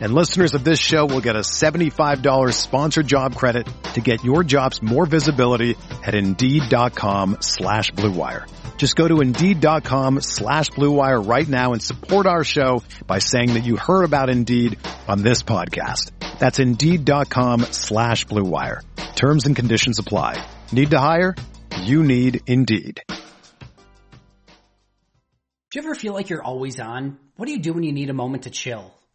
And listeners of this show will get a $75 sponsored job credit to get your jobs more visibility at Indeed.com slash BlueWire. Just go to Indeed.com slash BlueWire right now and support our show by saying that you heard about Indeed on this podcast. That's Indeed.com slash BlueWire. Terms and conditions apply. Need to hire? You need Indeed. Do you ever feel like you're always on? What do you do when you need a moment to chill?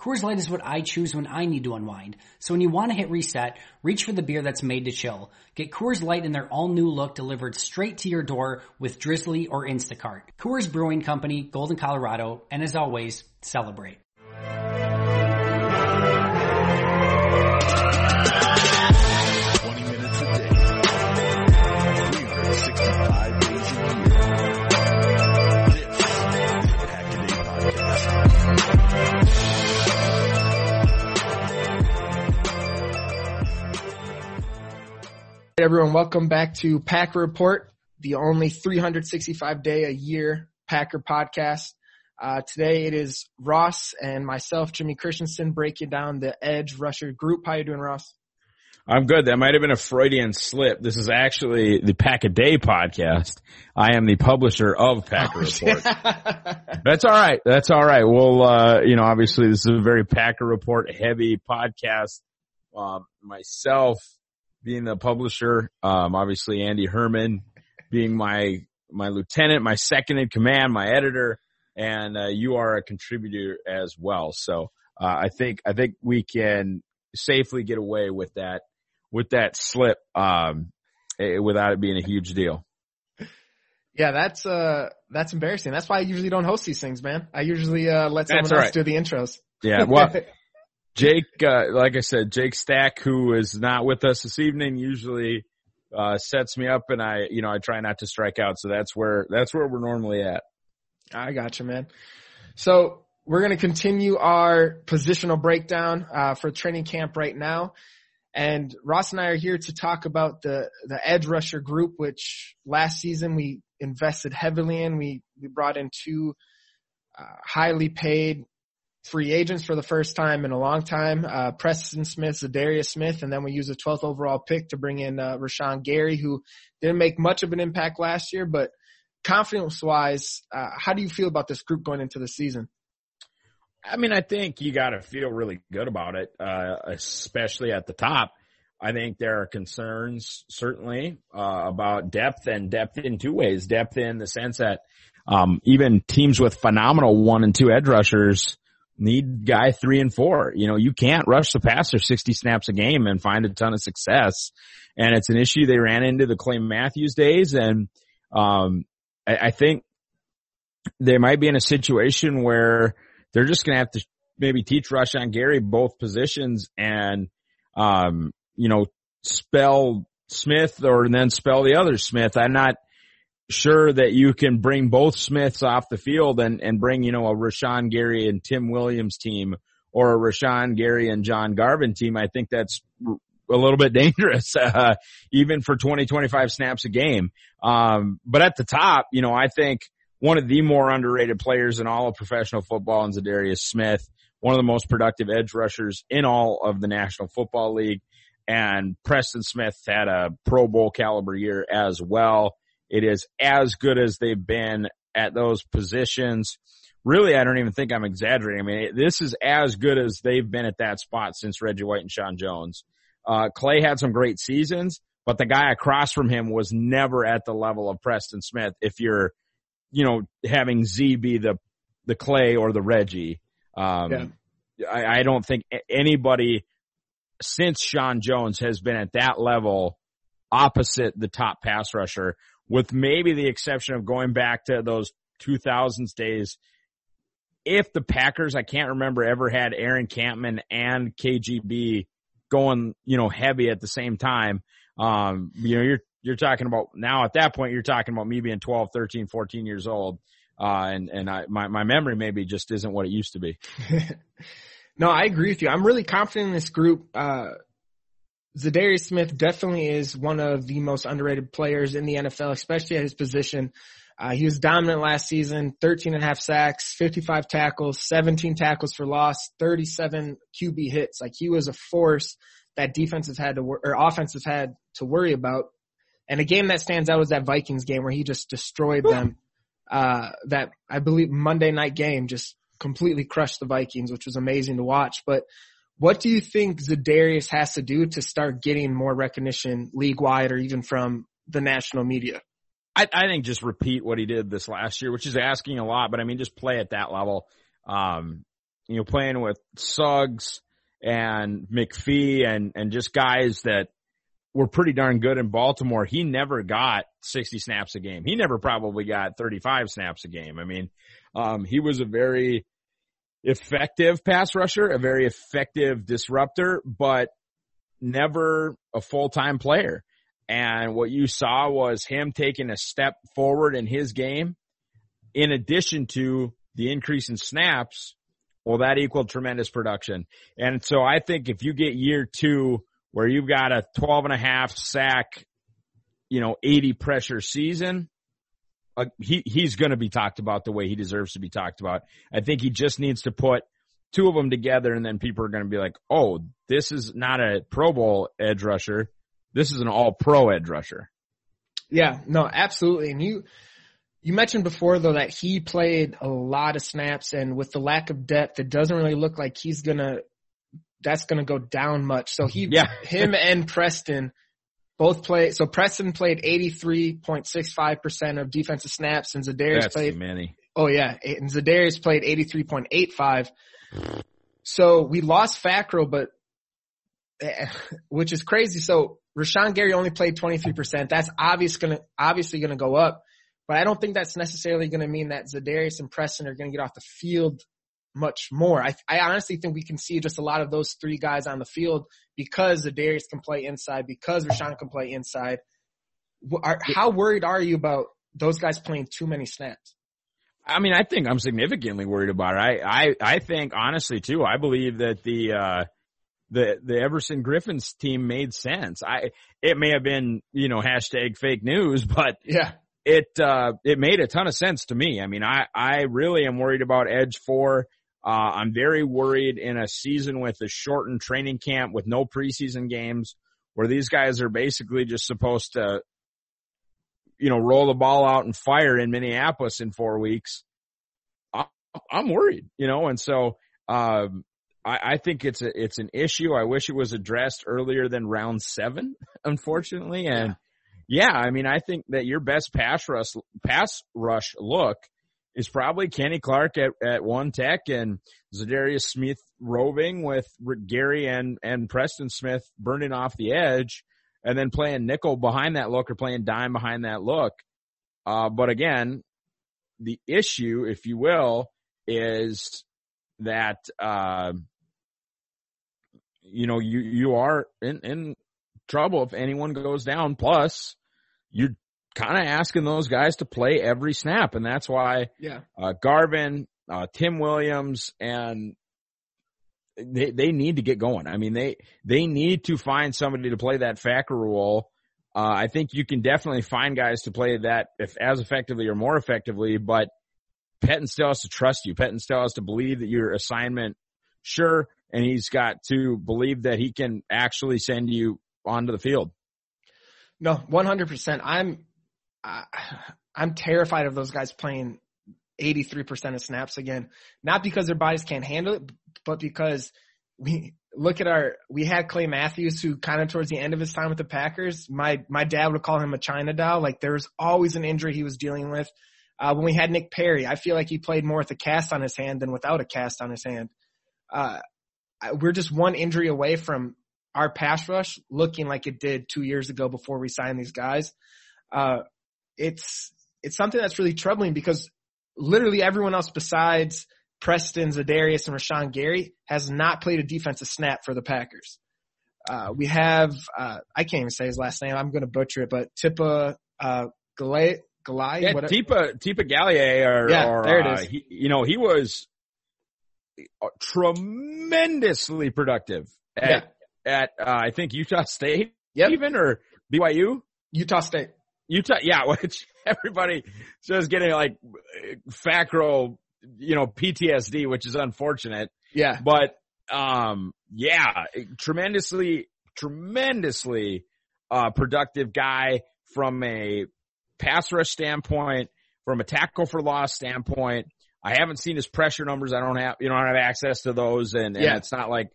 Coors Light is what I choose when I need to unwind. So when you want to hit reset, reach for the beer that's made to chill. Get Coors Light in their all new look delivered straight to your door with Drizly or Instacart. Coors Brewing Company, Golden, Colorado, and as always, celebrate. Everyone, welcome back to Packer Report, the only 365 day a year Packer podcast. Uh, today it is Ross and myself, Jimmy Christensen, breaking down the edge rusher group. How you doing, Ross? I'm good. That might have been a Freudian slip. This is actually the Pack a Day podcast. I am the publisher of Packer Report. That's all right. That's all right. Well, uh, you know, obviously this is a very Packer Report heavy podcast. Um, myself being the publisher, um, obviously Andy Herman being my, my lieutenant, my second in command, my editor, and, uh, you are a contributor as well. So, uh, I think, I think we can safely get away with that, with that slip, um, eh, without it being a huge deal. yeah, that's uh that's embarrassing. That's why I usually don't host these things, man. I usually uh let someone That's else right. do the intros. Yeah. Well, Jake, uh, like I said, Jake Stack, who is not with us this evening, usually, uh, sets me up and I, you know, I try not to strike out. So that's where, that's where we're normally at. I got you, man. So we're going to continue our positional breakdown uh, for training camp right now. And Ross and I are here to talk about the, the edge rusher group, which last season we invested heavily in. We, we brought in two uh, highly paid free agents for the first time in a long time, uh, Preston Smith, Zadarius Smith, and then we use a 12th overall pick to bring in, uh, Rashan Gary, who didn't make much of an impact last year, but confidence wise, uh, how do you feel about this group going into the season? I mean, I think you got to feel really good about it, uh, especially at the top. I think there are concerns certainly, uh, about depth and depth in two ways. Depth in the sense that, um, even teams with phenomenal one and two edge rushers need guy three and four. You know, you can't rush the passer 60 snaps a game and find a ton of success. And it's an issue they ran into the Clay Matthews days. And, um, I, I think they might be in a situation where they're just going to have to maybe teach Rashan Gary both positions and, um, you know, spell Smith or then spell the other Smith. I'm not sure that you can bring both Smiths off the field and, and bring, you know, a Rashan Gary and Tim Williams team or a Rashan Gary and John Garvin team. I think that's a little bit dangerous, uh, even for 20, 25 snaps a game. Um, but at the top, you know, I think one of the more underrated players in all of professional football in Za'Darius Smith, one of the most productive edge rushers in all of the National Football League. And Preston Smith had a Pro Bowl caliber year as well. It is as good as they've been at those positions. Really, I don't even think I'm exaggerating. I mean, this is as good as they've been at that spot since Reggie White and Sean Jones. Uh, Clay had some great seasons, but the guy across from him was never at the level of Preston Smith. If you're, you know, having Z be the, the Clay or the Reggie, um, Yeah. I, I don't think anybody since Sean Jones has been at that level opposite the top pass rusher with maybe the exception of going back to those 2000s days. If the Packers, I can't remember ever had Aaron Kampman and KGB going, you know, heavy at the same time. Um, you know, you're, you're talking about now at that point, you're talking about me being 12, 13, 14 years old. Uh, and, and I, my, my memory maybe just isn't what it used to be. No, I agree with you. I'm really confident in this group. Uh, Zadarius Smith definitely is one of the most underrated players in the NFL, especially at his position. Uh, he was dominant last season, 13 and a half sacks, 55 tackles, 17 tackles for loss, 37 QB hits. Like he was a force that defenses had to, wor- or offenses had to worry about. And a game that stands out was that Vikings game where he just destroyed them. Uh, that I believe Monday night game just completely crushed the Vikings, which was amazing to watch. But what do you think Zadarius has to do to start getting more recognition league wide or even from the national media? I, I think just repeat what he did this last year, which is asking a lot, but I mean, just play at that level. Um, you know, playing with Suggs and McPhee and, and just guys that were pretty darn good in Baltimore. He never got 60 snaps a game. He never probably got 35 snaps a game. I mean, um, he was a very effective pass rusher, a very effective disruptor, but never a full-time player. And what you saw was him taking a step forward in his game in addition to the increase in snaps. Well, that equaled tremendous production. And so I think if you get year two where you've got a 12 and a half sack, you know, 80 pressure season, uh, he, he's going to be talked about the way he deserves to be talked about. I think he just needs to put two of them together and then people are going to be like, Oh, this is not a pro bowl edge rusher. This is an all pro edge rusher. Yeah, no, absolutely. And you, you mentioned before though that he played a lot of snaps and with the lack of depth, it doesn't really look like he's gonna, that's gonna go down much. So he, Yeah. him and Preston both play, so Preston played 83.65% of defensive snaps and Zadarius That's played many. Oh yeah, and Zadarius played 83.85. So we lost Fackrell, but eh, which is crazy. So Rashan Gary only played 23%. That's obvious gonna obviously gonna go up, but I don't think that's necessarily gonna mean that Zadarius and Preston are gonna get off the field much more. I, I honestly think we can see just a lot of those three guys on the field because the Darius can play inside, because Rashan can play inside. Are, how worried are you about those guys playing too many snaps? I mean, I think I'm significantly worried about it. I, I, I think honestly too, I believe that the, uh, the, the Everson Griffens team made sense. I, it may have been, you know, hashtag fake news, but Yeah. it, uh, it made a ton of sense to me. I mean, I, I really am worried about Edge 4. Uh, I'm very worried in a season with a shortened training camp with no preseason games where these guys are basically just supposed to, you know, roll the ball out and fire in Minneapolis in four weeks. I'm worried, you know, and so, um, I, I think it's a, it's an issue. I wish it was addressed earlier than round seven, unfortunately. And yeah, I mean, I think that your best pass rush, pass rush look is probably Kenny Clark at, at one tech and Zadarius Smith roving with Gary and, and Preston Smith burning off the edge and then playing nickel behind that look or playing dime behind that look. Uh, but again, the issue, if you will, is that, uh, you know, you, you are in, in trouble if anyone goes down. Plus, you're kind of asking those guys to play every snap. And that's why, Yeah. uh, Garvin, uh, Tim Williams, and they, they need to get going. I mean, they, they need to find somebody to play that Fackrell role Uh, I think you can definitely find guys to play that if as effectively or more effectively, but Pettine still has to trust you. Pettine still has to believe that your assignment, sure, and he's got to believe that he can actually send you onto the field. No, 100%. I'm, I, I'm terrified of those guys playing 83% of snaps again. Not because their bodies can't handle it, but because we look at our, we had Clay Matthews who kind of towards the end of his time with the Packers, my, my dad would call him a China doll. Like there was always an injury he was dealing with. Uh, when we had Nick Perry, I feel like he played more with a cast on his hand than without a cast on his hand. Uh, we're just one injury away from our pass rush looking like it did two years ago before we signed these guys. Uh, it's, it's something that's really troubling because literally everyone else besides Preston, Za'Darius, and Rashan Gary has not played a defensive snap for the Packers. Uh, we have, uh, I can't even say his last name. I'm going to butcher it, but Tipa, uh, Galay, Galay, yeah, whatever. Tipa, Tipa Gallier, or, Yeah, or, there it uh, he, you know, he was tremendously productive at, at, uh, I think Utah State, Yep. even, or BYU. Utah State. Utah, yeah, which everybody just getting like Fackrell, you know, PTSD, which is unfortunate. Yeah. But, um, yeah, tremendously, tremendously, uh, productive guy from a pass rush standpoint, from a tackle for loss standpoint. I haven't seen his pressure numbers. I don't have, you know, I don't have access to those and, and Yeah. it's not like,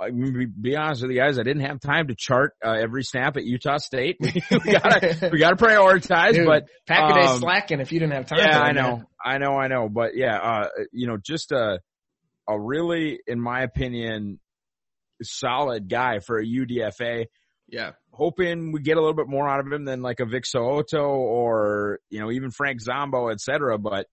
I mean, be honest with you guys, I didn't have time to chart uh, every snap at Utah State. we gotta, we gotta prioritize, Dude, but Pack a day um, slacking if you didn't have time. yeah, I know, man. I know, I know, but yeah, uh, you know, just a, a really, in my opinion, solid guy for a UDFA. Yeah. Hoping we get a little bit more out of him than like a Vic Soto or, you know, even Frank Zombo, et cetera. But,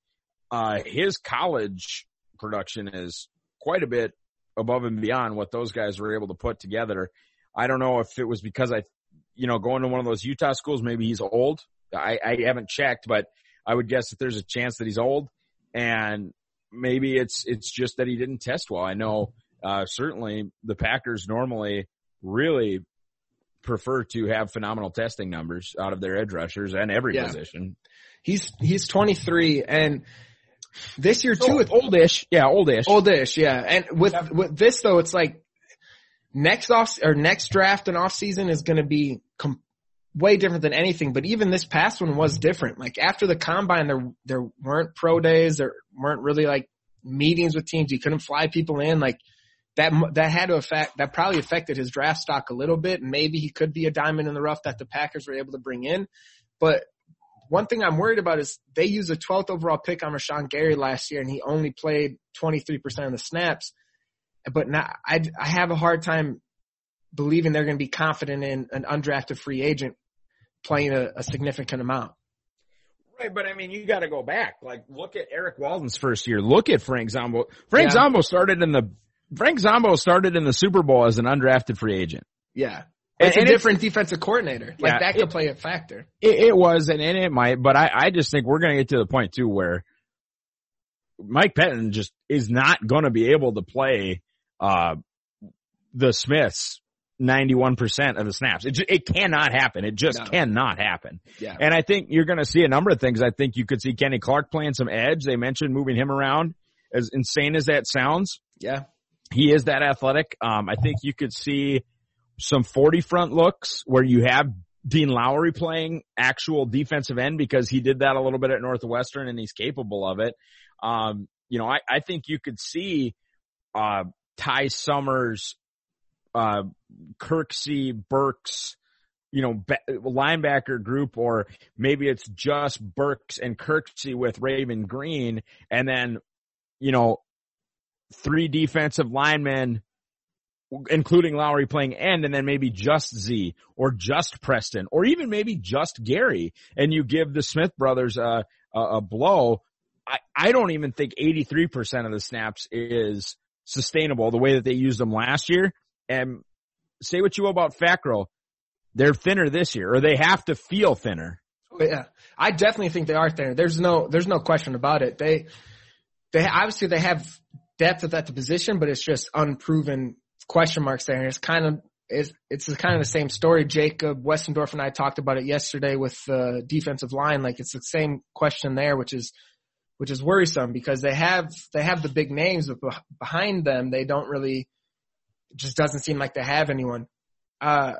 uh, his college production is quite a bit above and beyond what those guys were able to put together. I don't know if it was because I, you know, going to one of those Utah schools, maybe he's old. I, I haven't checked, but I would guess that there's a chance that he's old and maybe it's, it's just that he didn't test well. I know, uh, certainly the Packers normally really prefer to have phenomenal testing numbers out of their edge rushers and every Yeah. position. He's, he's 23 and this year too, with oldish. Yeah, oldish. oldish. Yeah. And with, with this though, it's like next off or next draft and off season is going to be com- way different than anything. But even this past one was different. Like after the combine, there, there weren't pro days. There weren't really like meetings with teams. You couldn't fly people in. Like that, that had to affect, that probably affected his draft stock a little bit. And maybe he could be a diamond in the rough that the Packers were able to bring in. But one thing I'm worried about is they used a 12th overall pick on Rashan Gary last year and he only played 23% of the snaps. But now I, I have a hard time believing they're going to be confident in an undrafted free agent playing a, a significant amount. Right, but I mean, you got to go back. Like, look at Erik Walden's first year. Look at Frank Zombo. Frank Yeah. Zombo started in the Frank Zombo started in the Super Bowl as an undrafted free agent. Yeah. It's and a it's- different defensive coordinator. Like Yeah, that could it- play a factor. It, it was, and, and it might, but I, I just think we're going to get to the point too where Mike Pettine just is not going to be able to play uh the Smiths 91% of the snaps. It, ju- it cannot happen. It just No. cannot happen. Yeah. And I think you're going to see a number of things. I think you could see Kenny Clark playing some edge. They mentioned moving him around. As insane as that sounds, Yeah. he is that athletic. Um, I think you could see some 40 front looks where you have Dean Lowry playing actual defensive end because he did that a little bit at Northwestern and he's capable of it. Um, you know, I, I think you could see, uh, Ty Summers, uh, Kirksey, Burks, you know, ba- linebacker group, or maybe it's just Burks and Kirksey with Raven Greene and then, you know, three defensive linemen, including Lowry playing end, and then maybe just Z or just Preston or even maybe just Gary, and you give the Smith brothers a a, a blow. I, I don't even think 83% of the snaps is sustainable the way that they used them last year. And say what you will about Fackrell, they're thinner this year, or they have to feel thinner. But yeah, I definitely think they are thinner. There's no, there's no question about it. They, they obviously they have depth at that position, but it's just unproven question marks there. And it's kind of it's, it's kind of the same story. Jacob Westendorf and I talked about it yesterday with the defensive line. Like it's the same question there, which is, which is worrisome because they have, they have the big names, but behind them, they don't really, it just doesn't seem like they have anyone. Uh,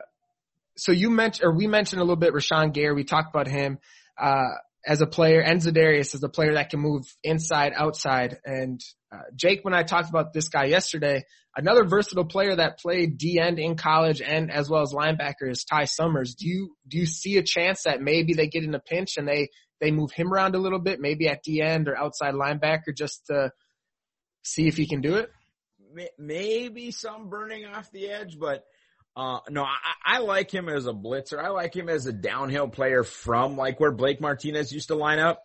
so you mentioned, or we mentioned a little bit Rashan Gary. We talked about him, uh, as a player and Za'Darius as a player that can move inside, outside. And, uh, Jake, when I talked about this guy yesterday, another versatile player that played D end in college and as well as linebacker is Ty Summers. Do you, do you see a chance that maybe they get in a pinch and they, they move him around a little bit, maybe at D end or outside linebacker just to see if he can do it? Maybe some burning off the edge, but uh, no, I, I like him as a blitzer. I like him as a downhill player from like where Blake Martinez used to line up.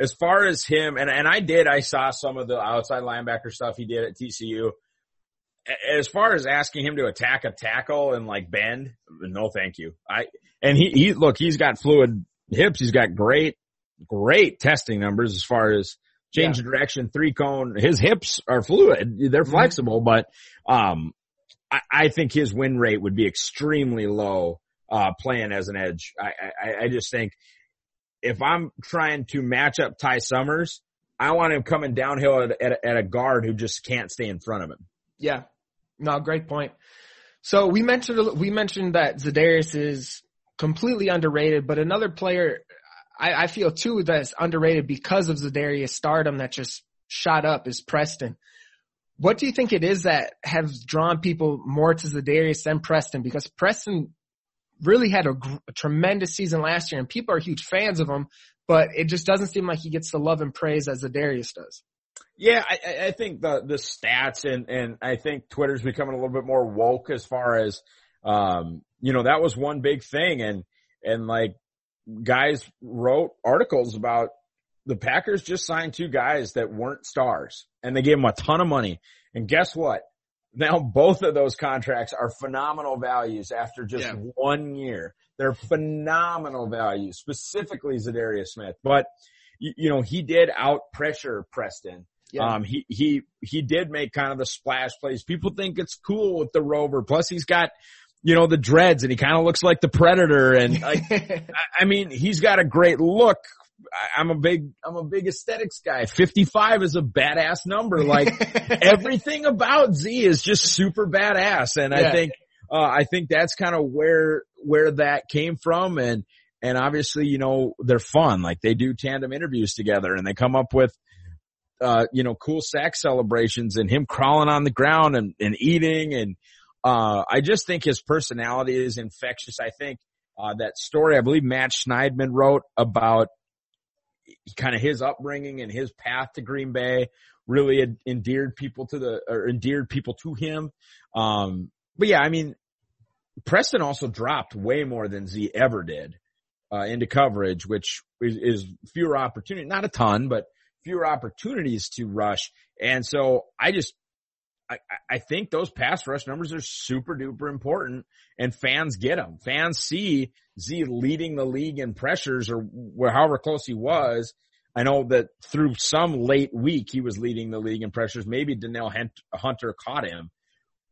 As far as him, and, and I did, I saw some of the outside linebacker stuff he did at TCU. As far as asking him to attack a tackle and like bend, no thank you. I, and he, he, look, he's got fluid hips. He's got great, great testing numbers as far as change yeah. of direction, three cone. His hips are fluid. They're mm-hmm. flexible, but, um, I, I think his win rate would be extremely low, uh, playing as an edge. I, I, I just think if I'm trying to match up Ty Summers, I want him coming downhill at, at, at, a guard who just can't stay in front of him. Yeah. No, great point. So we mentioned, we mentioned that Za'Darius is completely underrated, but another player I, I feel too that's underrated because of Za'Darius stardom that just shot up is Preston. What do you think it is that has drawn people more to Za'Darius than Preston? Because Preston really had a, a, tremendous season last year and people are huge fans of him, but it just doesn't seem like he gets the love and praise as Za'Darius does. Yeah, I, I think the, the stats and, and I think Twitter's becoming a little bit more woke as far as, um, you know, that was one big thing and, and like guys wrote articles about the Packers just signed two guys that weren't stars and they gave them a ton of money. And guess what? Now both of those contracts are phenomenal values after just yeah. one year. They're phenomenal values, specifically Za'Darius Smith. But you, you, know, he did out pressure Preston. Yeah. Um, he, he, he did make kind of the splash plays. People think it's cool with the rover. Plus he's got, you know, the dreads and he kind of looks like the predator. And like, I mean, he's got a great look I'm a big, I'm a big aesthetics guy. 55 is a badass number. Like everything about Z is just super badass. And yeah. I think, uh, I think that's kind of where, where that came from. And, and obviously, you know, they're fun. Like they do tandem interviews together and they come up with, uh, you know, cool sack celebrations and him crawling on the ground and, and eating. And, uh, I just think his personality is infectious. I think, uh, that story, I believe Matt Schneidman wrote about kind of his upbringing and his path to Green Bay really endeared people to the, or endeared people to him. Um, but yeah, I mean, Preston also dropped way more than Z ever did, uh, into coverage, which is, is fewer opportunity, not a ton, but fewer opportunities to rush. And so I just, I, I think those pass rush numbers are super duper important and fans get them. Fans see Z leading the league in pressures or however close he was. I know that through some late week he was leading the league in pressures. Maybe Danielle Hunter caught him,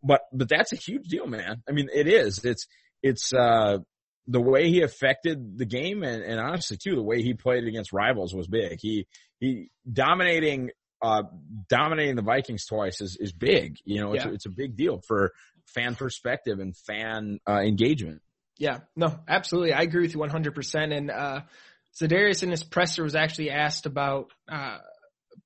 but but that's a huge deal, man. I mean, it is. It's it's uh the way he affected the game and, and honestly too the way he played against rivals was big. He he dominating uh, dominating the Vikings twice is, is big. You know, it's, yeah. it's a big deal for fan perspective and fan uh, engagement. Yeah, no, absolutely. I agree with you 100%. And, uh, Za'Darius in his presser was actually asked about, uh,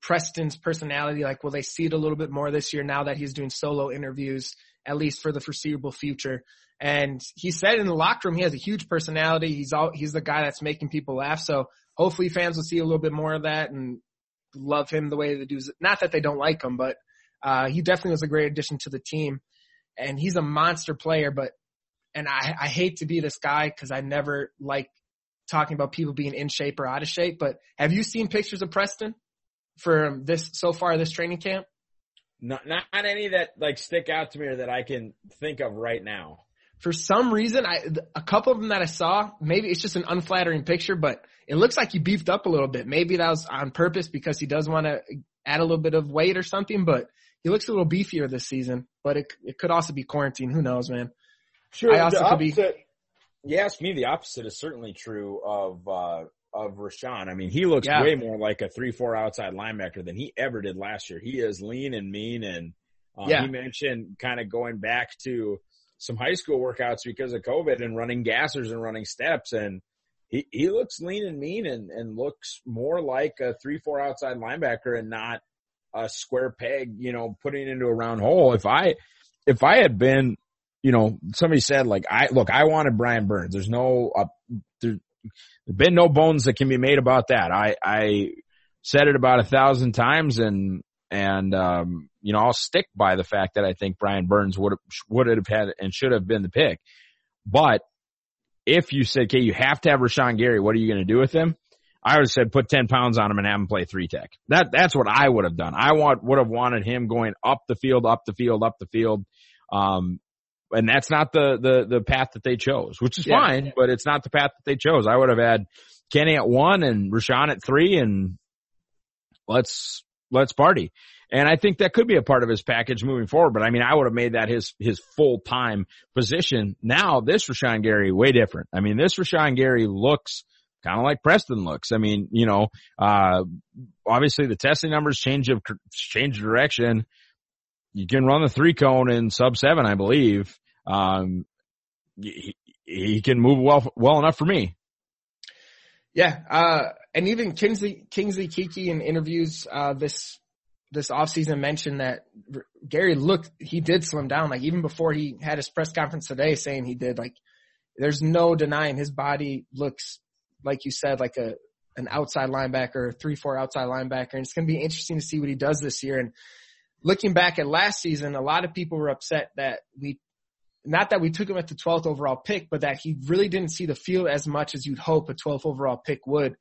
Preston's personality. Like, will they see it a little bit more this year now that he's doing solo interviews, at least for the foreseeable future? And he said in the locker room, he has a huge personality. He's all, he's the guy that's making people laugh. So hopefully fans will see a little bit more of that and love him the way they do. Not that they don't like him, but, uh, he definitely was a great addition to the team and he's a monster player, but and I, I hate to be this guy because I never like talking about people being in shape or out of shape, but have you seen pictures of Preston for this so far this training camp? Not not any that like stick out to me or that I can think of right now. For some reason, I a couple of them that I saw, maybe it's just an unflattering picture, but it looks like he beefed up a little bit. Maybe that was on purpose because he does want to add a little bit of weight or something, but he looks a little beefier this season. But it it could also be quarantine. Who knows, man? Sure. I also the could be- you ask me, the opposite is certainly true of, uh, of Rashan. I mean, he looks Yeah. way more like a three, four outside linebacker than he ever did last year. He is lean and mean and, um, Yeah. he mentioned kind of going back to some high school workouts because of COVID and running gassers and running steps and he, he looks lean and mean and, and looks more like a three, four outside linebacker and not a square peg, you know, putting into a round hole. If I, if I had been, you know, somebody said like, I, look, I wanted Brian Burns. There's no, uh, there, there's been no bones that can be made about that. I, I said it about a thousand times and, and, um, you know, I'll stick by the fact that I think Brian Burns would have, would have had and should have been the pick. But if you said, okay, you have to have Rashan Gary, what are you going to do with him? I would have said put 10 pounds on him and have him play three tech. That, that's what I would have done. I want, would have wanted him going up the field, up the field, up the field. Um, and that's not the, the, the path that they chose, which is Yeah. fine, but it's not the path that they chose. I would have had Kenny at one and Rashan at three and let's, let's party. And I think that could be a part of his package moving forward. But I mean, I would have made that his, his full time position. Now this Rashan Gary, way different. I mean, this Rashan Gary looks kind of like Preston looks. I mean, you know, uh, obviously the testing numbers change of, change of direction. You can run the three cone in sub seven, I believe. Um, he, he can move well, well enough for me. Yeah, uh, and even Kingsley Kingsley Keke in interviews uh, this this offseason mentioned that Gary looked he did slim down like even before he had his press conference today saying he did like there's no denying his body looks like you said like a an outside linebacker, three four outside linebacker, and it's going to be interesting to see what he does this year. And looking back at last season, a lot of people were upset that we not that we took him at the 12th overall pick, but that he really didn't see the field as much as you'd hope a 12th overall pick would.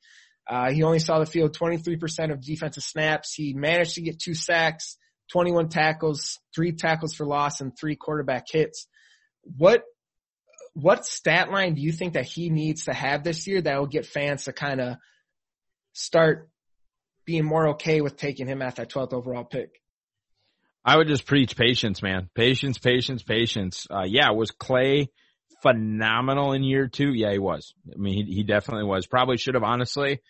Uh, he only saw the field 23% of defensive snaps. He managed to get two sacks, 21 tackles, three tackles for loss, and three quarterback hits. What, what stat line do you think that he needs to have this year that will get fans to kind of start being more okay with taking him at that 12th overall pick? I would just preach patience, man. Patience, patience, patience. Uh, yeah, was Clay phenomenal in year two? Yeah, he was. I mean, he, he definitely was. Probably should have, honestly.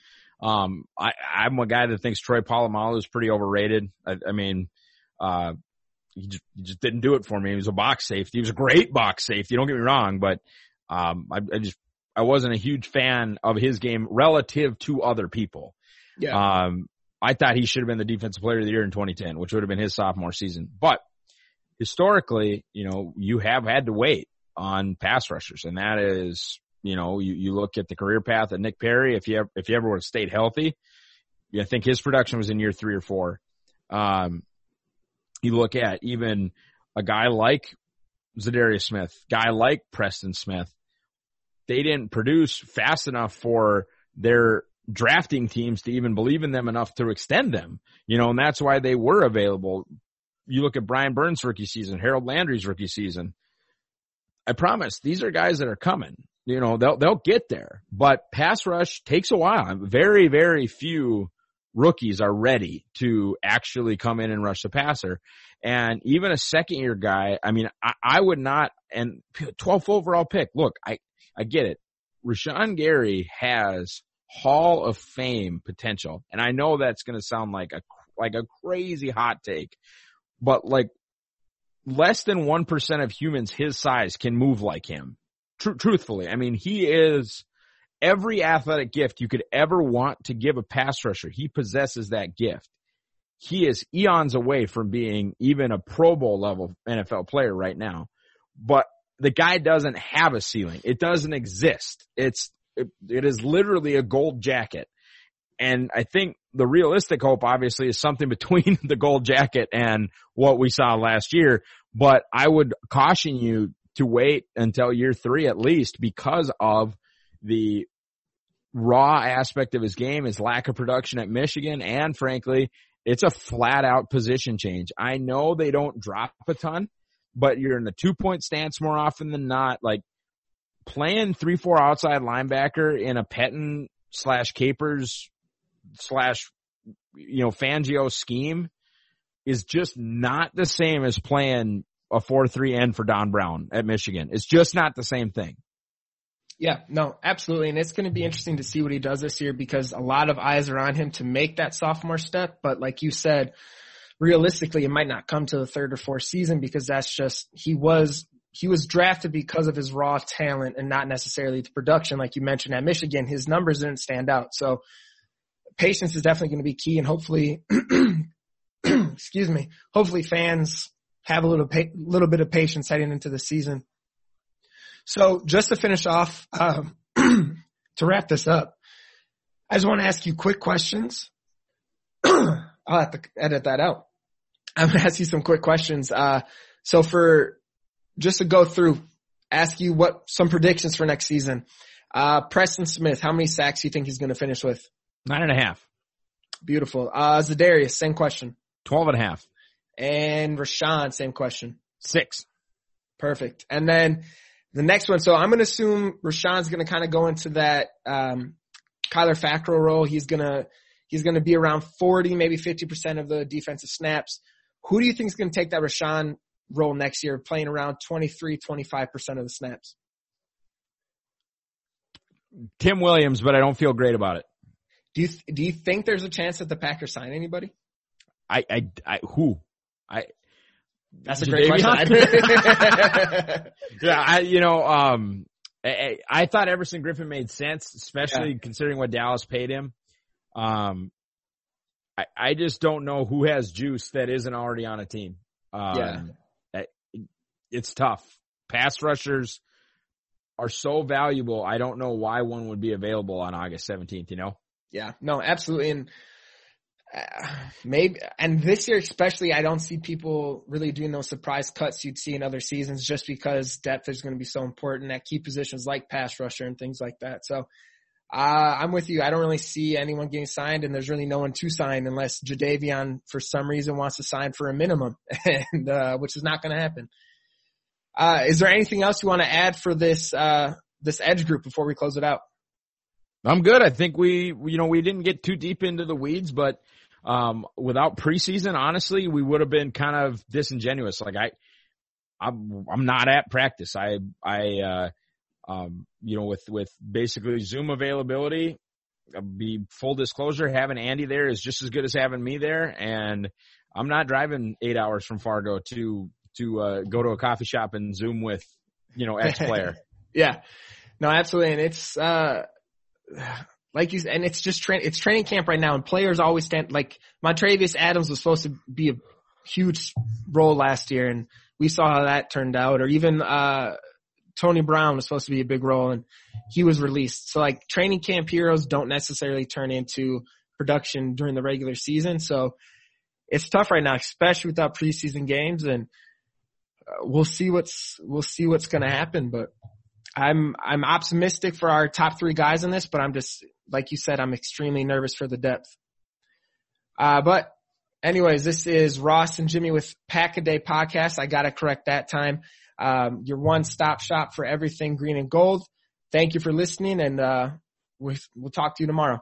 Um, I, I'm a guy that thinks Troy Polamalu is pretty overrated. I, I mean, uh, he just, he just didn't do it for me. He was a box safety. He was a great box safety. Don't get me wrong, but, um, I, I just, I wasn't a huge fan of his game relative to other people. Yeah. Um, I thought he should have been the defensive player of the year in 2010, which would have been his sophomore season. But historically, you know, you have had to wait on pass rushers and that is, you know, you, you look at the career path of Nick Perry. If you ever, if you ever would have stayed healthy, I think his production was in year three or four. Um, you look at even a guy like Zadarius Smith, guy like Preston Smith, they didn't produce fast enough for their drafting teams to even believe in them enough to extend them, you know, and that's why they were available. You look at Brian Burns rookie season, Harold Landry's rookie season. I promise these are guys that are coming. You know, they'll, they'll get there, but pass rush takes a while. Very, very few rookies are ready to actually come in and rush the passer. And even a second year guy, I mean, I, I would not, and 12th overall pick. Look, I, I get it. Rashan Gary has Hall of Fame potential. And I know that's going to sound like a, like a crazy hot take, but like less than 1% of humans his size can move like him. Tr- truthfully. I mean, he is every athletic gift you could ever want to give a pass rusher. He possesses that gift. He is eons away from being even a Pro Bowl level NFL player right now, but the guy doesn't have a ceiling. It doesn't exist. It's, it, it is literally a gold jacket. And I think the realistic hope obviously is something between the gold jacket and what we saw last year. But I would caution you to wait until year three at least because of the raw aspect of his game, his lack of production at Michigan, and frankly, it's a flat out position change. I know they don't drop a ton, but you're in the two point stance more often than not. Like playing three, four outside linebacker in a Pettine slash Capers slash, you know, Fangio scheme is just not the same as playing a 4-3 end for Don Brown at Michigan. It's just not the same thing. Yeah, no, absolutely. And it's going to be interesting to see what he does this year because a lot of eyes are on him to make that sophomore step. But like you said, realistically, it might not come to the third or fourth season because that's just, he was, he was drafted because of his raw talent and not necessarily the production. Like you mentioned at Michigan, his numbers didn't stand out. So patience is definitely going to be key and hopefully, excuse me, hopefully fans have a little, pa- little bit of patience heading into the season. So just to finish off, um, to wrap this up, I just want to ask you quick questions. I'll have to edit that out. I'm going to ask you some quick questions. Uh, so for just to go through, ask you what some predictions for next season. Uh, Preston Smith, how many sacks do you think he's going to finish with? Nine and a half. Beautiful. Uh, Za'Darius, same question. Twelve and a half. And Rashan, same question. Six. Perfect. And then the next one. So I'm going to assume Rashan's going to kind of go into that, um, Kyler Fackrell role. He's going to, he's going to be around 40, maybe 50% of the defensive snaps. Who do you think is going to take that Rashan role next year, playing around 23, 25% of the snaps? Tim Williams, but I don't feel great about it. Do you, do you think there's a chance that the Packers sign anybody? I, I, I who? I, That's a great question. yeah, I, you know, um, I, I thought Everson Griffen made sense, especially considering what Dallas paid him. Um, I, I just don't know who has juice that isn't already on a team. Um, Yeah. It's tough. Pass rushers are so valuable. I don't know why one would be available on August 17th, you know? Yeah, no, absolutely. And uh, maybe, and this year especially, I don't see people really doing those surprise cuts you'd see in other seasons just because depth is going to be so important at key positions like pass rusher and things like that. So, uh, I'm with you. I don't really see anyone getting signed and there's really no one to sign unless Jadeveon for some reason wants to sign for a minimum and, uh, which is not going to happen. Uh, is there anything else you want to add for this, uh, this edge group before we close it out? I'm good. I think we, you know, we didn't get too deep into the weeds, but, um, without preseason, honestly, we would have been kind of disingenuous. Like I, I'm, I'm not at practice. I, I, uh, um, you know, with, with basically Zoom availability, be full disclosure, having Andy there is just as good as having me there. And I'm not driving eight hours from Fargo to, to, uh, go to a coffee shop and Zoom with, you know, X player. Yeah. No, absolutely. And it's, uh, like you said, and it's just train, it's training camp right now and players always stand, like Montravius Adams was supposed to be a huge role last year and we saw how that turned out or even, uh, Tony Brown was supposed to be a big role and he was released. So like training camp heroes don't necessarily turn into production during the regular season. So it's tough right now, especially without preseason games and uh, we'll see what's, we'll see what's going to happen, but I'm I'm optimistic for our top three guys in this, but I'm just like you said, I'm extremely nervous for the depth. Uh, but anyways, this is Ross and Jimmy with Pack a Day podcast. I gotta correct that time. Um, your one stop shop for everything green and gold. Thank you for listening, and uh, we, we'll talk to you tomorrow.